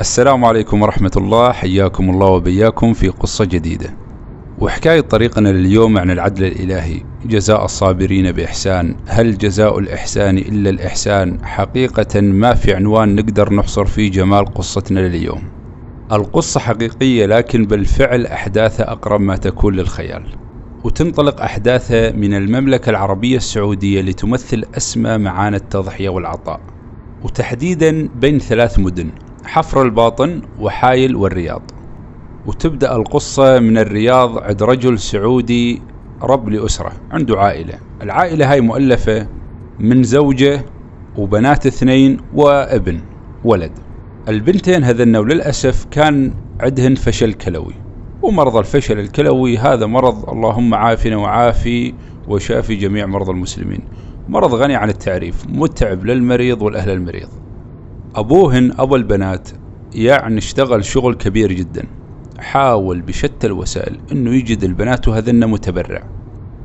السلام عليكم ورحمة الله حياكم الله وبياكم في قصة جديدة. وحكاية طريقنا لليوم عن العدل الإلهي جزاء الصابرين بإحسان. هل جزاء الإحسان إلا الإحسان؟ حقيقة ما في عنوان نقدر نحصر فيه جمال قصتنا لليوم. القصة حقيقية لكن بالفعل أحداثها أقرب ما تكون للخيال. وتنطلق أحداثها من المملكة العربية السعودية لتمثل أسمى معاني التضحية والعطاء. وتحديدا بين ثلاث مدن. حفر الباطن وحايل والرياض. وتبدأ القصة من الرياض عند رجل سعودي رب لأسرة عنده عائلة. العائلة هاي مؤلفة من زوجة وبنات اثنين وابن ولد. البنتين هذن وللأسف كان عندهن فشل كلوي. ومرض الفشل الكلوي هذا مرض اللهم عافنا وعافي وشافي جميع مرضى المسلمين. مرض غني عن التعريف متعب للمريض والأهل المريض. أبوهن أبو البنات يعني اشتغل شغل كبير جدا. حاول بشتى الوسائل أنه يجد البنات وهذن متبرع.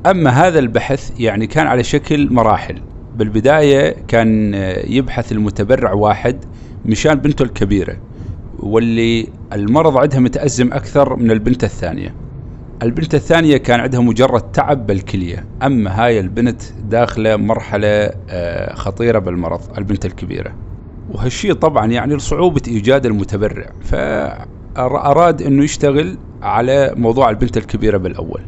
أما هذا البحث يعني كان على شكل مراحل. بالبداية كان يبحث المتبرع واحد مشان بنته الكبيرة واللي المرض عندها متأزم أكثر من البنت الثانية. البنت الثانية كان عندها مجرد تعب بالكلية أما هاي البنت داخلة مرحلة آه، خطيرة بالمرض البنت الكبيرة. وهالشيء طبعا يعني لصعوبة إيجاد المتبرع. فأراد أنه يشتغل على موضوع البنت الكبيرة بالأول.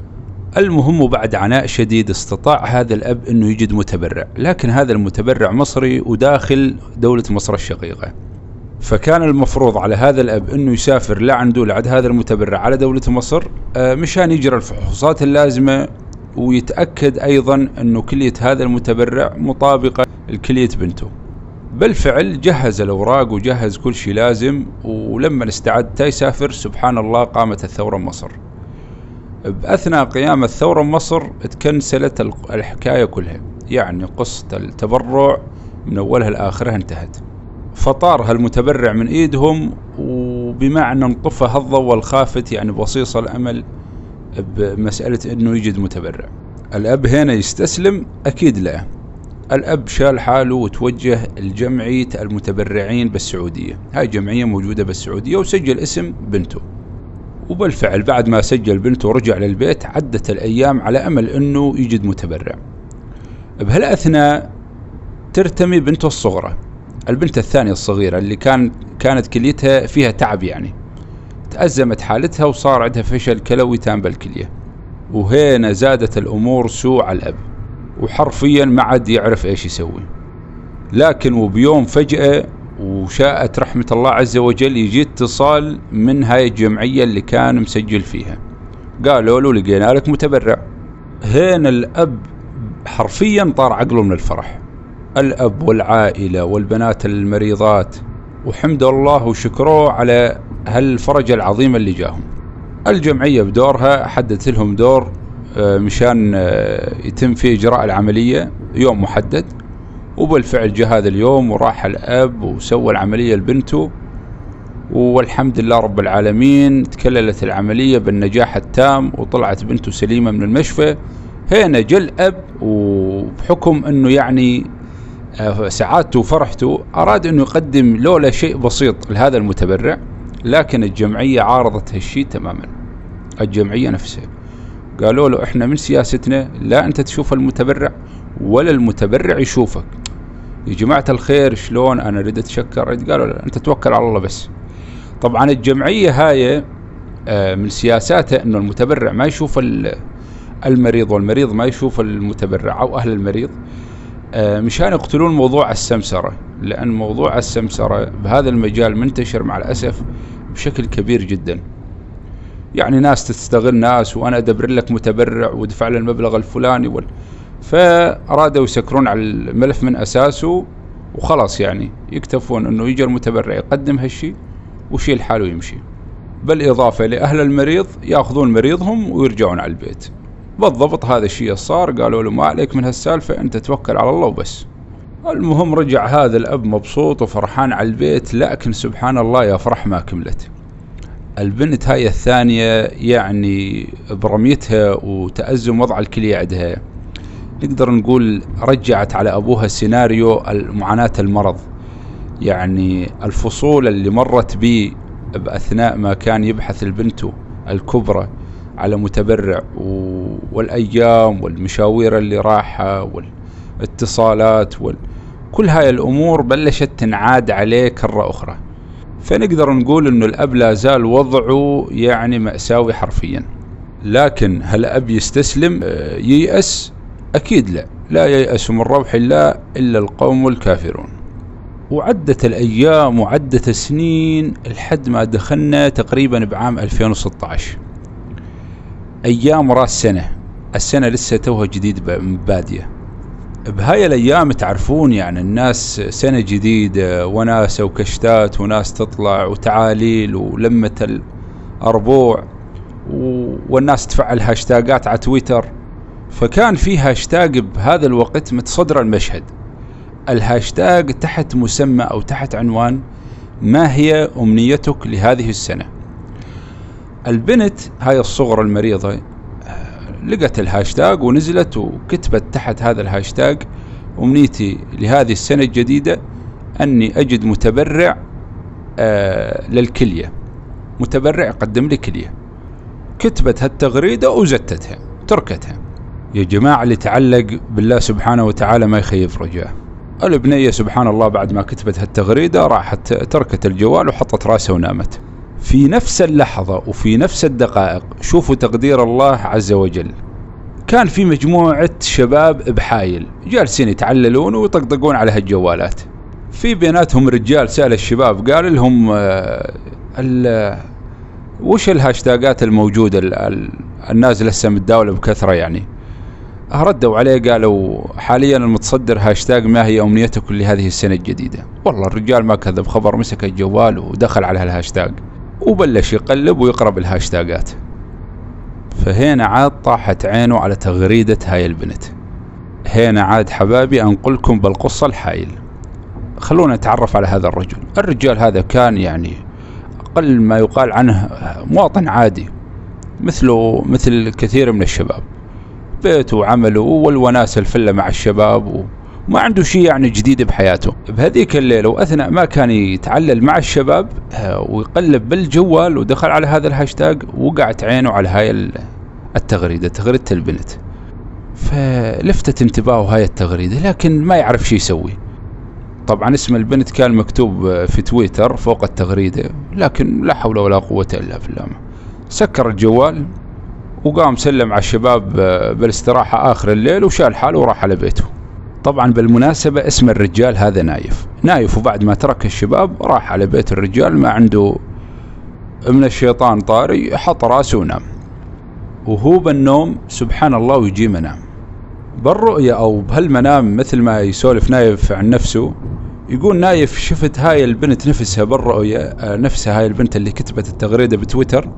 المهم وبعد عناء شديد استطاع هذا الأب أنه يجد متبرع. لكن هذا المتبرع مصري وداخل دولة مصر الشقيقة. فكان المفروض على هذا الأب أنه يسافر لعنده لعد هذا المتبرع على دولة مصر آه، مشان يجرى الفحوصات اللازمة ويتأكد أيضا أنه كلية هذا المتبرع مطابقة لكلية بنته. بالفعل جهز الأوراق وجهز كل شيء لازم ولما استعد يسافر سبحان الله قامت الثورة مصر. بأثناء قيام الثورة مصر تكنسلت الحكاية كلها. يعني قصة التبرع من أولها لآخرها انتهت. فطار هالمتبرع من إيدهم وبمعنى انطفى هالضوء والخافت يعني بصيص الأمل بمسألة إنه يجد متبرع. الأب هنا يستسلم؟ أكيد لا. الأب شال حاله وتوجه لجمعية المتبرعين بالسعودية. هاي جمعية موجودة بالسعودية وسجل اسم بنته. وبالفعل بعد ما سجل بنته ورجع للبيت عدت الأيام على أمل إنه يجد متبرع. بهالأثناء ترتمي بنته الصغرى البنت الثانية الصغيرة اللي كان كانت كليتها فيها تعب يعني. تأزمت حالتها وصار عندها فشل كلوي تام بالكلية. وهنا زادت الأمور سوء على الأب. وحرفيا ما عاد يعرف إيش يسوي. لكن وبيوم فجأة وشاءت رحمة الله عز وجل يجي اتصال من هاي الجمعية اللي كان مسجل فيها. قالوا له لقينا لك متبرع. هنا الأب حرفيا طار عقله من الفرح. الأب والعائلة والبنات المريضات وحمد الله وشكروه على هالفرج العظيم اللي جاهم. الجمعية بدورها حددت لهم دور مشان آه، يتم فيه إجراء العملية يوم محدد. وبالفعل جاء هذا اليوم وراح الأب وسوى العملية لبنته. والحمد لله رب العالمين تكللت العملية بالنجاح التام وطلعت بنته سليمة من المشفى. هنا جاء الأب وبحكم أنه يعني آه، سعادته وفرحته أراد أنه يقدم لولا شيء بسيط لهذا المتبرع. لكن الجمعية عارضت هالشيء تماما. الجمعية نفسها. قالوا له إحنا من سياستنا لا أنت تشوف المتبرع ولا المتبرع يشوفك. يا جماعة الخير شلون أنا أريد أتشكر؟ قالوا أنت توكل على الله بس. طبعا الجمعية هاي آه، من سياساتها إنه المتبرع ما يشوف المريض والمريض ما يشوف المتبرع أو أهل المريض. آه، مشان يقتلون موضوع السمسرة لأن موضوع السمسرة بهذا المجال منتشر مع الأسف بشكل كبير جدا. يعني ناس تستغل ناس وأنا أدبر لك متبرع ودفع له المبلغ الفلاني وال... فأرادوا يسكرون على الملف من أساسه وخلاص يعني يكتفون أنه يجي المتبرع يقدم هالشي ويشيل حاله ويمشي. بالإضافة لأهل المريض يأخذون مريضهم ويرجعون على البيت. بالضبط هذا الشيء صار قالوا له ما عليك من هالسالفة أنت توكل على الله وبس. المهم رجع هذا الأب مبسوط وفرحان على البيت لكن سبحان الله يا فرح ما كملت. البنت هاي الثانية يعني برميتها وتأزم وضع الكلية عندها. نقدر نقول رجعت على أبوها سيناريو معاناة المرض. يعني الفصول اللي مرت بي بأثناء ما كان يبحث البنت الكبرى على متبرع والأيام والمشاوير اللي راحها والاتصالات وال... كل هاي الأمور بلشت تنعاد عليه كرة أخرى. فنقدر نقول أنه الأب لا زال وضعه يعني مأساوي حرفيا. لكن هل أب يستسلم؟ آه، ييأس؟ أكيد لا. لا ييأس من روح الله إلا القوم الكافرون. وعدت الأيام وعدت السنين لحد ما دخلنا تقريبا بعام 2016 أيام راس سنة. السنة لسه توها جديد بادية بهاي الأيام تعرفون يعني الناس سنة جديدة وناسة وكشتات وناس تطلع وتعاليل ولمة الربوع والناس تفعل هاشتاجات على تويتر. فكان في هاشتاج بهذا الوقت متصدر المشهد. الهاشتاج تحت مسمى أو تحت عنوان ما هي أمنيتك لهذه السنة? البنت هاي الصغرى المريضة لقت الهاشتاج ونزلت وكتبت تحت هذا الهاشتاج أمنيتي لهذه السنة الجديدة أني أجد متبرع آه للكلية. متبرع يقدم لي كلية. كتبت هالتغريدة وزتتها تركتها. يا جماعة اللي تعلق بالله سبحانه وتعالى ما يخيب رجاه. البنية سبحان الله بعد ما كتبت هالتغريدة راحت تركت الجوال وحطت راسها ونامت. في نفس اللحظة وفي نفس الدقائق شوفوا تقدير الله عز وجل. كان في مجموعة شباب بحايل جالسين يتعللون ويطقطقون على هالجوالات. في بيناتهم رجال سأل الشباب قال لهم آه، وش الهاشتاجات الموجودة النازلة لسه متداولة بكثرة يعني؟ ردوا عليه قالوا حاليا المتصدر هاشتاج ما هي أمنيتك لهذه السنة الجديدة. والله الرجال ما كذب خبر مسك الجوال ودخل على هالهاشتاج وبلش يقلب ويقرا بالهاشتاجات فهنا عاد طاحت عينه على تغريدة هاي البنت. هنا عاد حبابي أنقلكم بالقصة لحايل. خلونا نتعرف على هذا الرجل. الرجال هذا كان يعني أقل ما يقال عنه مواطن عادي مثله مثل كثير من الشباب. بيته وعمله والوناسة الفلة مع الشباب وما عنده شيء يعني جديد بحياته. بهذيك الليلة وأثناء ما كان يتعلل مع الشباب آه، ويقلب بالجوال ودخل على هذا الهاشتاج وقعت عينه على هاي التغريدة تغريدة البنت. فلفتت انتباهه هاي التغريدة لكن ما يعرف شو يسوي. طبعا اسم البنت كان مكتوب في تويتر فوق التغريدة لكن لا حول ولا قوة إلا بالله. سكر الجوال وقام سلم على الشباب آه، بالاستراحة آخر الليل وشال حاله وراح على بيته. طبعا بالمناسبة اسم الرجال هذا نايف. نايف وبعد ما ترك الشباب راح على بيت الرجال ما عنده من الشيطان طاري حط راسه ونام. وهو بالنوم سبحان الله ويجي منام. بالرؤية أو بهالمنام مثل ما يسولف نايف عن نفسه يقول نايف شفت هاي البنت نفسها بالرؤية آه، نفسها هاي البنت اللي كتبت التغريدة بتويتر.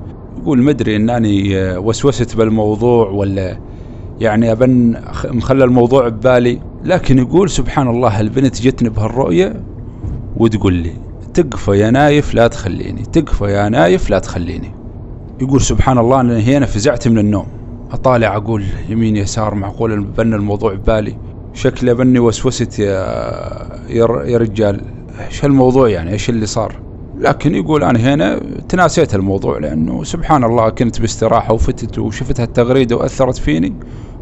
يقول مدري إنني آه، وسوست بالموضوع ولا يعني أني مخلي الموضوع ببالي لكن يقول سبحان الله البنت جتني بهالرؤية؟ وتقول لي تقفى يا نايف لا تخليني تقفى يا نايف لا تخليني. يقول سبحان الله أنا هنا فزعت من النوم. أطالع أقول يمين يسار معقول بن الموضوع ببالي. شكله بني وسوست يا يا رجال إيش الموضوع يعني؟ إيش اللي صار؟ لكن يقول أنا هنا تناسيت الموضوع لأنه سبحان الله كنت باستراحة وفتت وشفت هالتغريدة وأثرت فيني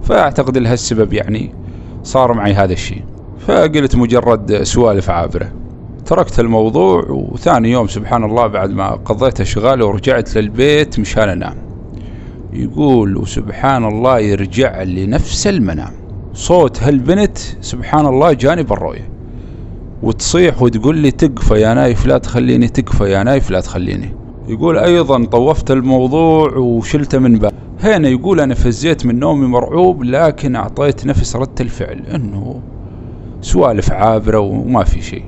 فأعتقد لها السبب يعني صار معي هذا الشيء. فقلت مجرد سوالف عابرة. تركت الموضوع وثاني يوم سبحان الله بعد ما قضيت اشغالي ورجعت للبيت مشان أنام. يقول وسبحان الله يرجع لي نفس المنام. صوت هالبنت سبحان الله جاني بالرؤيه وتصيح وتقول لي تقفى يا نايف لا تخليني تقفى يا نايف لا تخليني. يقول أيضا طوفت الموضوع وشلته من بال هنا يقول أنا فزيت من نومي مرعوب لكن أعطيت نفس رد الفعل إنه سوالف عابرة وما في شيء.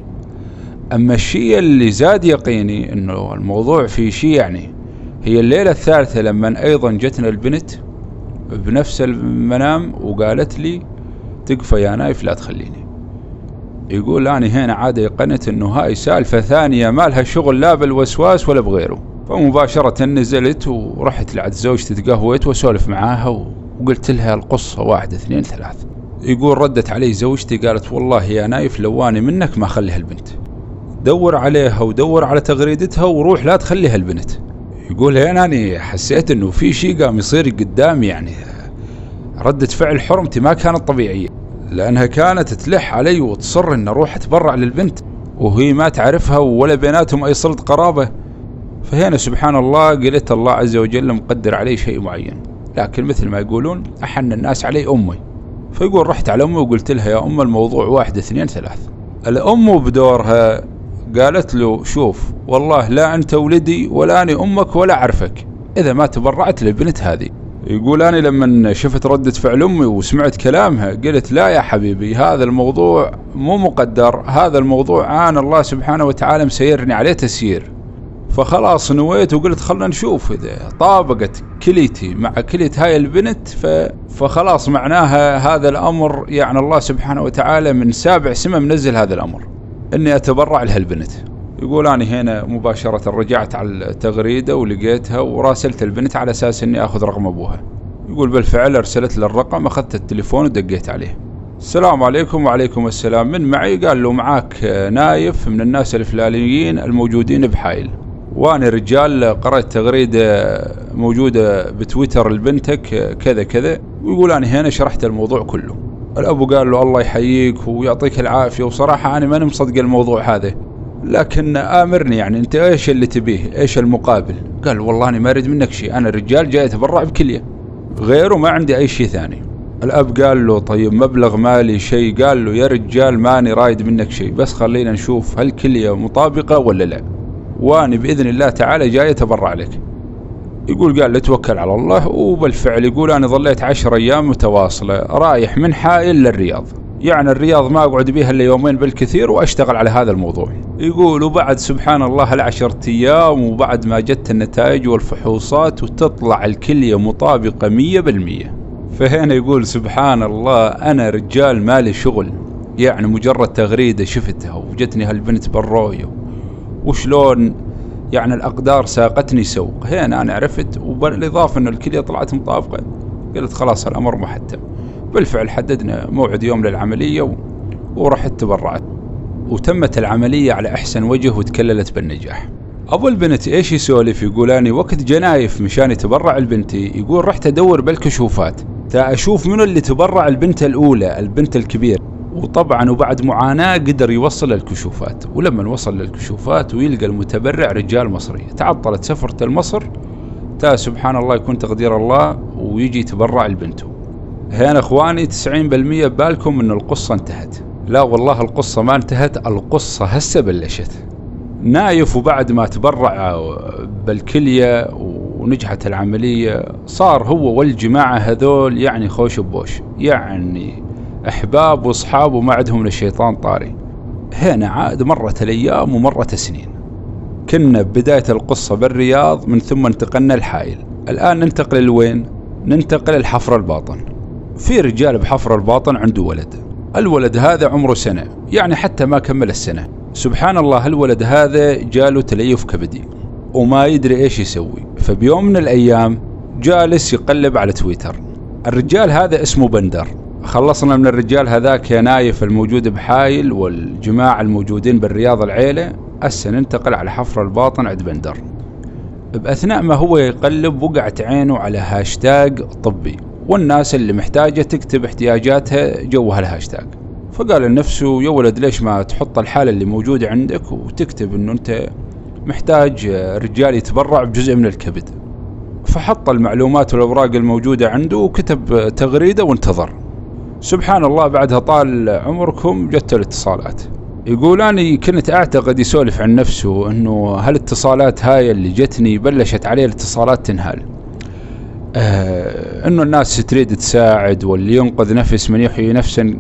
أما الشيء اللي زاد يقيني إنه الموضوع في شيء يعني هي الليلة الثالثة لما أيضا جتنا البنت بنفس المنام وقالت لي تقفى يا نايف لا تخليني. يقول أنا هنا عاد يقنت أنه هاي سالفة ثانية ما لها شغل لا بالوسواس ولا بغيره. فمباشرة نزلت ورحت لعد زوجتي تقهويت وسولف معاها وقلت لها القصة واحد اثنين ثلاث يقول ردت علي زوجتي قالت والله يا نايف لو اني منك ما اخلي هالبنت دور عليها ودور على تغريدتها وروح لا تخليها البنت. يقول هنا أنا حسيت أنه في شيء قام يصير قدامي يعني. ردة فعل حرمتي ما كانت طبيعية. لأنها كانت تلح علي وتصر أن أروح أتبرع للبنت. وهي ما تعرفها ولا بيناتهم أي صلة قرابة. فهنا سبحان الله قلت الله عز وجل مقدر علي شيء معين. لكن مثل ما يقولون أحن الناس علي أمي. فيقول رحت على أمي وقلت لها يا أم الموضوع واحد اثنين ثلاث. الأم بدورها قالت له شوف والله لا أنت ولدي ولا أنا أمك ولا أعرفك. إذا ما تبرعت للبنت هذه. يقول أنا لما شفت ردة فعل أمي وسمعت كلامها قلت لا يا حبيبي هذا الموضوع مو مقدر هذا الموضوع أنا الله سبحانه وتعالى مسيرني عليه تسيير. فخلاص نويت وقلت خلنا نشوف إذا طابقت كليتي مع كلية هاي البنت ف... فخلاص معناها هذا الأمر يعني الله سبحانه وتعالى من سابع سمة منزل هذا الأمر إني أتبرع لها البنت. يقول أنا هنا مباشرة رجعت على التغريدة ولقيتها وراسلت البنت على أساس إني أخذ رقم أبوها. يقول بالفعل أرسلت له الرقم أخذت التليفون ودقيت عليه. السلام عليكم وعليكم السلام من معي؟ قال له معاك نايف من الناس الفلانيين الموجودين بحايل وأنا رجال قرأت تغريدة موجودة بتويتر لبنتك كذا كذا. ويقول أنا هنا شرحت الموضوع كله. الأبو قال له الله يحييك ويعطيك العافية. وصراحة أنا ماني مصدق الموضوع هذا. لكن آمرني يعني أنت إيش اللي تبيه؟ إيش المقابل؟ قال والله أنا ما أريد منك شيء. أنا رجال جاي اتبرع بكليه غيره ما عندي أي شيء ثاني. الأب قال له طيب مبلغ مالي شيء؟ قال له يا رجال ماني رايد منك شيء. بس خلينا نشوف هل كليه مطابقة ولا لا. واني بإذن الله تعالى جاي أتبرع لك. يقول قال لي توكل على الله. وبالفعل يقول أنا ظليت عشر أيام متواصلة رايح من حائل للرياض. يعني الرياض ما أقعد بيها إلا يومين بالكثير وأشتغل على هذا الموضوع. يقول وبعد سبحان الله العشرة أيام وبعد ما جت النتائج والفحوصات وتطلع الكلية مطابقة مية بالمية. فهنا يقول سبحان الله أنا رجال مالي شغل. يعني مجرد تغريدة شفتها وجتني هالبنت بالرؤية وشلون يعني الأقدار ساقتني سوق هنا أنا عرفت وبالإضافة أن الكلية طلعت مطابقة قلت خلاص الأمر محتم. بالفعل حددنا موعد يوم للعملية و... ورحت تبرعت. وتمت العملية على أحسن وجه وتكللت بالنجاح. أبو البنت إيش يسولف؟ يقول أني وقت جنايف مشان يتبرع البنتي يقول رحت أدور بالكشوفات. تا أشوف منو اللي تبرع البنت الأولى البنت الكبير وطبعا وبعد معاناة قدر يوصل للكشوفات. ولما وصل للكشوفات ويلقى المتبرع رجال مصري تعطلت سفرة لمصر تا سبحان الله يكون تقدير الله ويجي يتبرع لبنته. هنا أخواني 90% ببالكم إن القصة انتهت. لا والله القصة ما انتهت القصة هسه بلشت. نايف وبعد ما تبرع بالكلية ونجحت العملية صار هو والجماعة هذول يعني خوش بوش يعني أحباب وأصحاب وما عندهم للشيطان طاري. هنا عاد مرت الأيام ومرت السنين. كنا ببداية القصة بالرياض من ثم انتقلنا الحائل الآن ننتقل لوين؟ ننتقل الحفر الباطن. في رجال بحفر الباطن عنده ولد. الولد هذا عمره سنة يعني حتى ما كمل السنة. سبحان الله الولد هذا جاله تليف كبدي وما يدري إيش يسوي. فبيوم من الأيام جالس يقلب على تويتر. الرجال هذا اسمه بندر. خلصنا من الرجال هذاك يا نايف الموجود بحايل والجماعة الموجودين بالرياض العيلة. هسه ننتقل على حفر الباطن عند بندر. بأثناء ما هو يقلب وقعت عينه على هاشتاج طبي والناس اللي محتاجة تكتب احتياجاتها جو هالهاشتاج فقال لنفسه يا ولد ليش ما تحط الحالة اللي موجودة عندك وتكتب إنه أنت محتاج رجال يتبرع بجزء من الكبد. فحط المعلومات والأوراق الموجودة عنده وكتب تغريدة وانتظر. سبحان الله بعدها طال عمركم جت الاتصالات. يقول أنا كنت أعتقد يسولف عن نفسه أنه هالاتصالات هاي اللي جتني بلشت عليه الاتصالات تنهال. آه إنه الناس تريد تساعد واللي ينقذ نفس من يحيي نفسا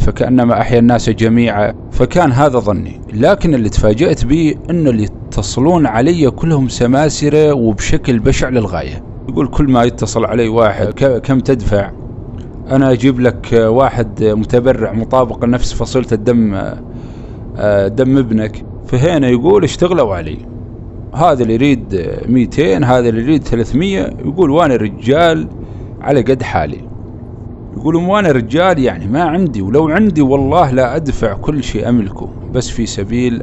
فكأنما أحيا الناس جميعا فكان هذا ظني. لكن اللي تفاجأت به انه اللي يتصلون علي كلهم سماسرة وبشكل بشع للغاية. يقول كل ما يتصل علي واحد كم تدفع؟ أنا أجيب لك واحد متبرع مطابق لنفس فصيلة الدم آه، دم ابنك. فهنا يقول اشتغلوا علي. هذا اللي يريد 200 هذا اللي يريد 300 يقول وأنا رجال على قد حالي. يقولون وأنا رجال يعني ما عندي ولو عندي والله لا أدفع كل شيء أملكه بس في سبيل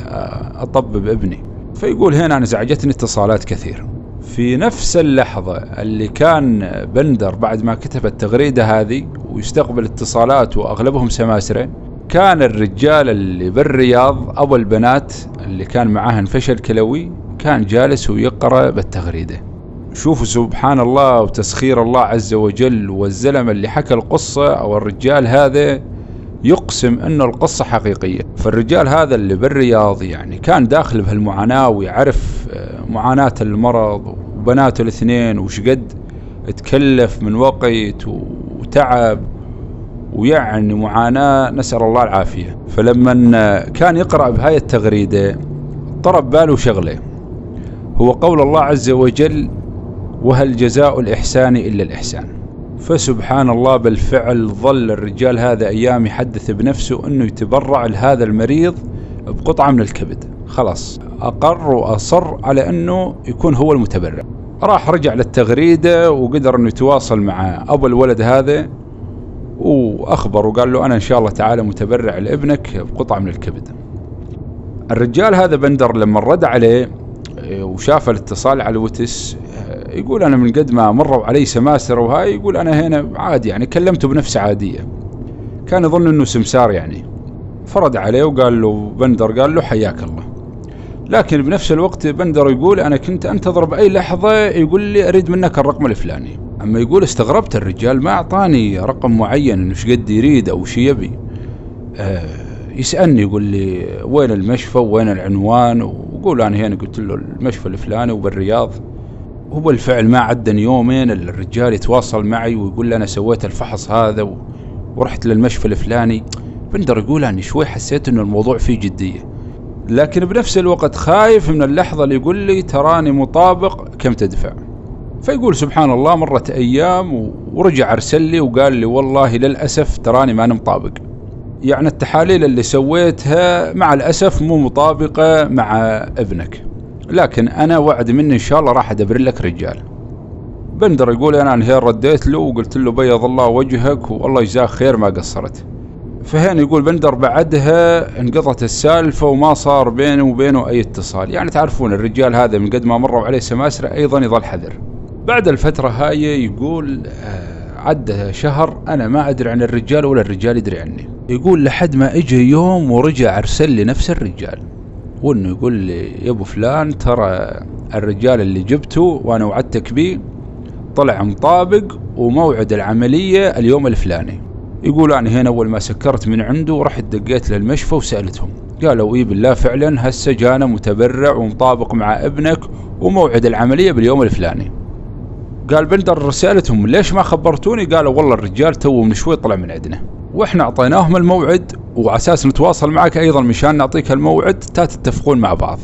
أطبب ابني. فيقول هنا أنا زعجتني اتصالات كثير في نفس اللحظة اللي كان بندر بعد ما كتب التغريدة هذه ويستقبل اتصالات وأغلبهم سماسرة كان الرجال اللي بالرياض أبو البنات اللي كان معاه انفشل كلوي كان جالس ويقرأ بالتغريدة. شوفوا سبحان الله وتسخير الله عز وجل والزلم اللي حكى القصة أو الرجال هذا يقسم أنه القصة حقيقية. فالرجال هذا اللي بالرياض يعني كان داخل بهالمعاناة ويعرف آه، معاناة المرض وبناته الاثنين وش قد تكلف من وقت وتعب ويعني معاناة نسأل الله العافية. فلما كان يقرأ بهاي التغريدة طرب باله شغلة. هو قول الله عز وجل وهل جزاء الإحسان إلا الإحسان؟ فسبحان الله بالفعل ظل الرجال هذا أيام يحدث بنفسه أنه يتبرع لهذا المريض بقطعة من الكبد. خلاص أقر وأصر على أنه يكون هو المتبرع. راح رجع للتغريدة وقدر أنه يتواصل مع أبو الولد هذا وأخبر وقال له أنا إن شاء الله تعالى متبرع لابنك بقطعة من الكبد. الرجال هذا بندر لما رد عليه وشاف الاتصال على الوتس يقول أنا من قد ما مروا علي سماسرة وهاي يقول أنا هنا عادي يعني كلمته بنفس عادية. كان يظن أنه سمسار يعني. فرد عليه وقال له بندر قال له حياك الله. لكن بنفس الوقت بندر يقول أنا كنت أنتظر بأي لحظة يقول لي أريد منك الرقم الفلاني. أما يقول استغربت الرجال ما أعطاني رقم معين إنه قد يريد أو شي يبي. آه يسألني يقول لي وين المشفى؟ وين العنوان؟ وقول أنا هنا قلت له المشفى الفلاني وبالرياض. هو بالفعل ما عدني يومين الرجال يتواصل معي ويقول لي أنا سويت الفحص هذا ورحت للمشفى الفلاني. بندر يقول أني شوي حسيت أنه الموضوع فيه جدية. لكن بنفس الوقت خايف من اللحظة اللي يقول لي تراني مطابق كم تدفع؟ فيقول سبحان الله مرت أيام ورجع أرسل لي وقال لي والله للأسف تراني ما مطابق. يعني التحاليل اللي سويتها مع الأسف مو مطابقة مع ابنك. لكن أنا وعد مني إن شاء الله راح أدبر لك رجال. بندر يقول أنا انهير رديت له وقلت له بيض الله وجهك والله يجزاك خير ما قصرت. فهنا يقول بندر بعدها انقضت السالفة وما صار بينه وبينه أي اتصال. يعني تعرفون الرجال هذا من قد ما مروا عليه سماسرة أيضا يظل حذر. بعد الفترة هاي يقول آه، عدى شهر أنا ما أدري عن الرجال ولا الرجال يدري عني. يقول لحد ما اجى يوم ورجع أرسل لي نفس الرجال. وإنه يقول لي يا أبو فلان ترى الرجال اللي جبته وأنا وعدتك بيه طلع مطابق وموعد العملية اليوم الفلاني. يقول أنا هنا أول ما سكرت من عنده ورحت دقيت للمشفى وسألتهم. قالوا إيه بالله فعلا هسه جانا متبرع ومطابق مع ابنك وموعد العملية باليوم الفلاني. قال بندر رسالتهم ليش ما خبرتوني؟ قالوا والله الرجال تو من شوي طلع من عندنا. وإحنا اعطيناهم الموعد وعلى أساس نتواصل معك أيضا مشان نعطيك الموعد تتفقون مع بعض.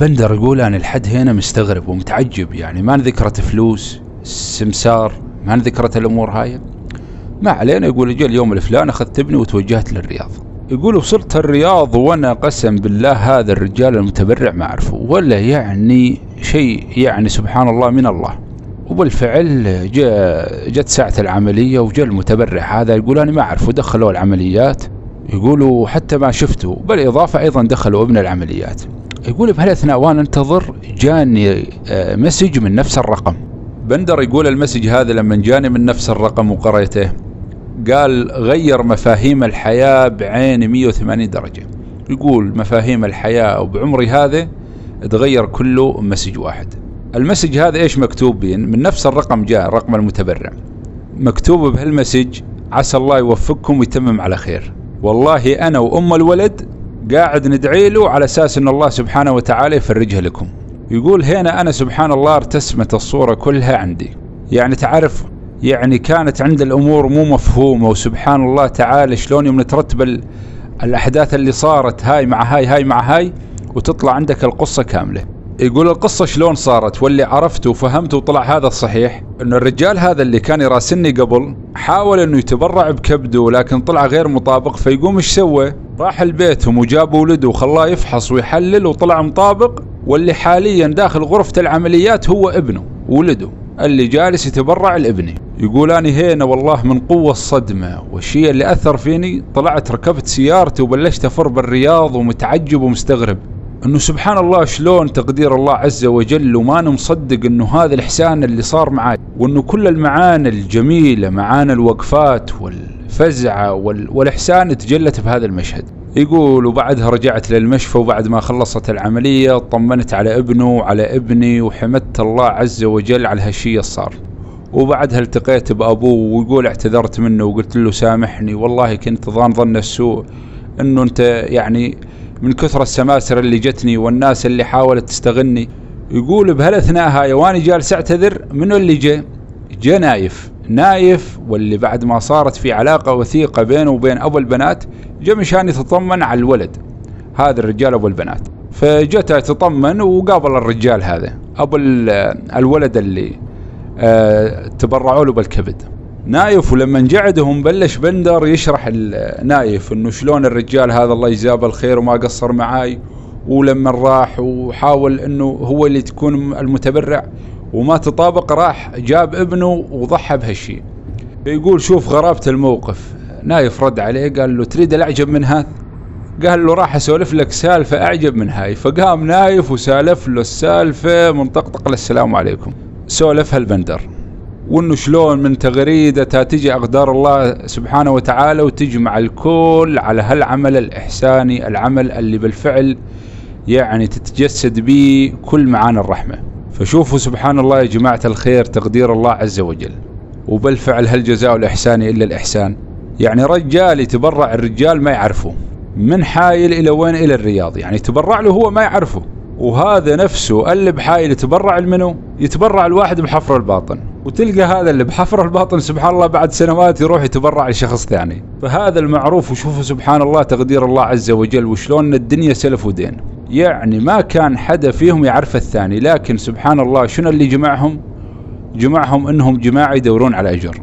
بندر يقول أنا الحد هنا مستغرب ومتعجب يعني ما ذكرت فلوس سمسار ما ذكرت الأمور هاي. ما علينا يقول جاء اليوم الفلاني اخذت ابني وتوجهت للرياض. يقول وصلت الرياض وأنا قسم بالله هذا الرجال المتبرع ما أعرفه ولا يعني شيء يعني سبحان الله من الله. وبالفعل جاء جت ساعة العملية وجاء المتبرع هذا يقول أنا ما أعرفه دخلوا العمليات. يقولوا حتى ما شفته بالإضافة أيضا دخلوا ابن العمليات. يقول بهالأثناء وأنا أنتظر جاني آه، message من نفس الرقم. بندر يقول ال message هذا لما جاني من نفس الرقم وقريته قال غير مفاهيم الحياة بعيني 180 درجة. يقول مفاهيم الحياة وبعمري هذا تغير كله message واحد. ال message هذا إيش مكتوب بين؟ من نفس الرقم جاء رقم المتبرع. مكتوب بهال message عسى الله يوفقكم ويتمم على خير. والله أنا وأم الولد قاعد ندعي له على أساس إن الله سبحانه وتعالى يفرجها لكم. يقول هنا أنا سبحان الله ارتسمت الصورة كلها عندي. يعني تعرف يعني كانت عند الأمور مو مفهومة وسبحان الله تعالى شلون يوم نترتب الأحداث اللي صارت هاي مع هاي هاي مع هاي وتطلع عندك القصة كاملة. يقول القصة شلون صارت؟ واللي عرفته وفهمته وطلع هذا الصحيح انه الرجال هذا اللي كان يراسلني قبل حاول إنه يتبرع بكبده لكن طلع غير مطابق فيقوم إيش سوى؟ راح لبيتهم وجاب ولده وخلاه يفحص ويحلل وطلع مطابق واللي حاليا داخل غرفة العمليات هو ابنه ولده اللي جالس يتبرع لابنه يقول أنا هنا والله من قوة الصدمة والشيء اللي أثر فيني طلعت ركبت سيارتي وبلشت أفر بالرياض ومتعجب ومستغرب. إنه سبحان الله شلون تقدير الله عز وجل وما أنا مصدق إنه هذا الإحسان اللي صار معي وإنه كل المعاني الجميلة معاني الوقفات والفزعة وال... والإحسان تجلت بهذا المشهد. يقول وبعدها رجعت للمشفى وبعد ما خلصت العملية طمنت على ابنه وعلى ابني وحمدت الله عز وجل على هالشيء الصار. وبعدها التقيت بأبوه ويقول اعتذرت منه وقلت له سامحني والله كنت ظان ظن السوء إنه أنت يعني من كثر السماسرة اللي جتني والناس اللي حاولت تستغني يقول بهالاثناء هاي واني جالس أعتذر منو اللي جاء؟ جاء نايف. نايف واللي بعد ما صارت في علاقة وثيقة بينه وبين أبو البنات جاء مشان يتطمن على الولد هذا الرجال أبو البنات. فجت يتطمن وقابل الرجال هذا أبو الولد اللي آه تبرعوا له بالكبد. نايف ولما قعدهم بلش بندر يشرح نايف إنه شلون الرجال هذا الله يجزاه بالخير وما قصر معاي. ولما راح وحاول إنه هو اللي تكون المتبرع وما تطابق راح جاب ابنه وضحى بهالشيء يقول شوف غرابة الموقف. نايف رد عليه قال له تريد الأعجب من هذا؟ قال له راح أسولف لك سالفة أعجب من هاي. فقام نايف وسالف له السالفة من طقطق للسلام عليكم. سولفها البندر وانه شلون من تغريدة تجي أقدار الله سبحانه وتعالى وتجمع الكل على هالعمل الإحساني العمل اللي بالفعل يعني تتجسد به كل معاني الرحمة. فشوفوا سبحان الله يا جماعة الخير تقدير الله عز وجل. وبالفعل هل جزاء الاحسان إلا الإحسان. يعني رجال يتبرع الرجال ما يعرفه من حايل إلى وين؟ إلى الرياض. يعني يتبرع له هو ما يعرفه. وهذا نفسه اللي بحايل يتبرع المنو يتبرع الواحد بحفر الباطن. وتلقى هذا اللي بحفر الباطن سبحان الله بعد سنوات يروح يتبرع لشخص ثاني. فهذا المعروف وشوفوا سبحان الله تقدير الله عز وجل وشلون الدنيا سلف ودين. يعني ما كان حدا فيهم يعرف الثاني لكن سبحان الله شنو اللي جمعهم؟ جمعهم إنهم جماعة يدورون على أجر.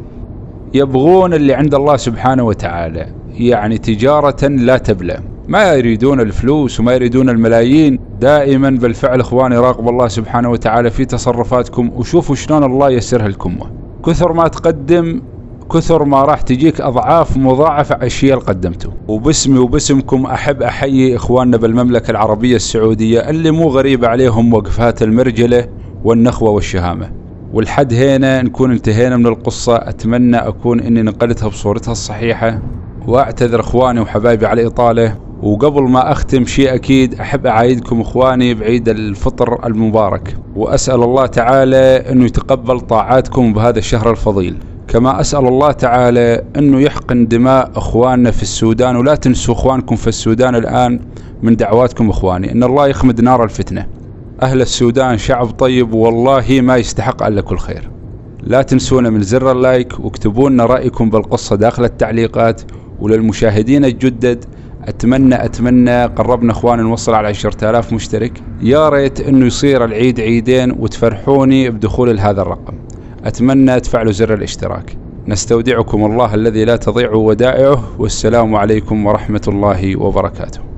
يبغون اللي عند الله سبحانه وتعالى. يعني تجارة لا تبلى. ما يريدون الفلوس وما يريدون الملايين دائما بالفعل إخواني راقبوا الله سبحانه وتعالى في تصرفاتكم وشوفوا شلون الله يسرها لكم. كثر ما تقدم كثر ما راح تجيك أضعاف مضاعفه على الشيء اللي قدمته وباسمي وباسمكم أحب أحيي إخواننا بالمملكة العربية السعودية اللي مو غريبه عليهم وقفات المرجلة والنخوة والشهامة. والحد هنا نكون انتهينا من القصة. أتمنى أكون إني نقلتها بصورتها الصحيحة. وأعتذر إخواني وحبايبي على الاطاله وقبل ما أختم شيء أكيد أحب أعايدكم إخواني بعيد الفطر المبارك وأسأل الله تعالى أنه يتقبل طاعاتكم بهذا الشهر الفضيل. كما أسأل الله تعالى أنه يحقن دماء أخواننا في السودان ولا تنسوا أخوانكم في السودان الآن من دعواتكم إخواني أن الله يخمد نار الفتنة. أهل السودان شعب طيب والله ما يستحق إلا كل خير. لا تنسونا من زر اللايك واكتبوا لنا رأيكم بالقصة داخل التعليقات وللمشاهدين الجدد اتمنى أتمنى قربنا اخواني نوصل على 10000 مشترك. يا ريت إنه يصير العيد عيدين وتفرحوني بدخول لهذا الرقم. أتمنى تفعلوا زر الاشتراك. نستودعكم الله الذي لا تضيع ودائعه. والسلام عليكم ورحمة الله وبركاته.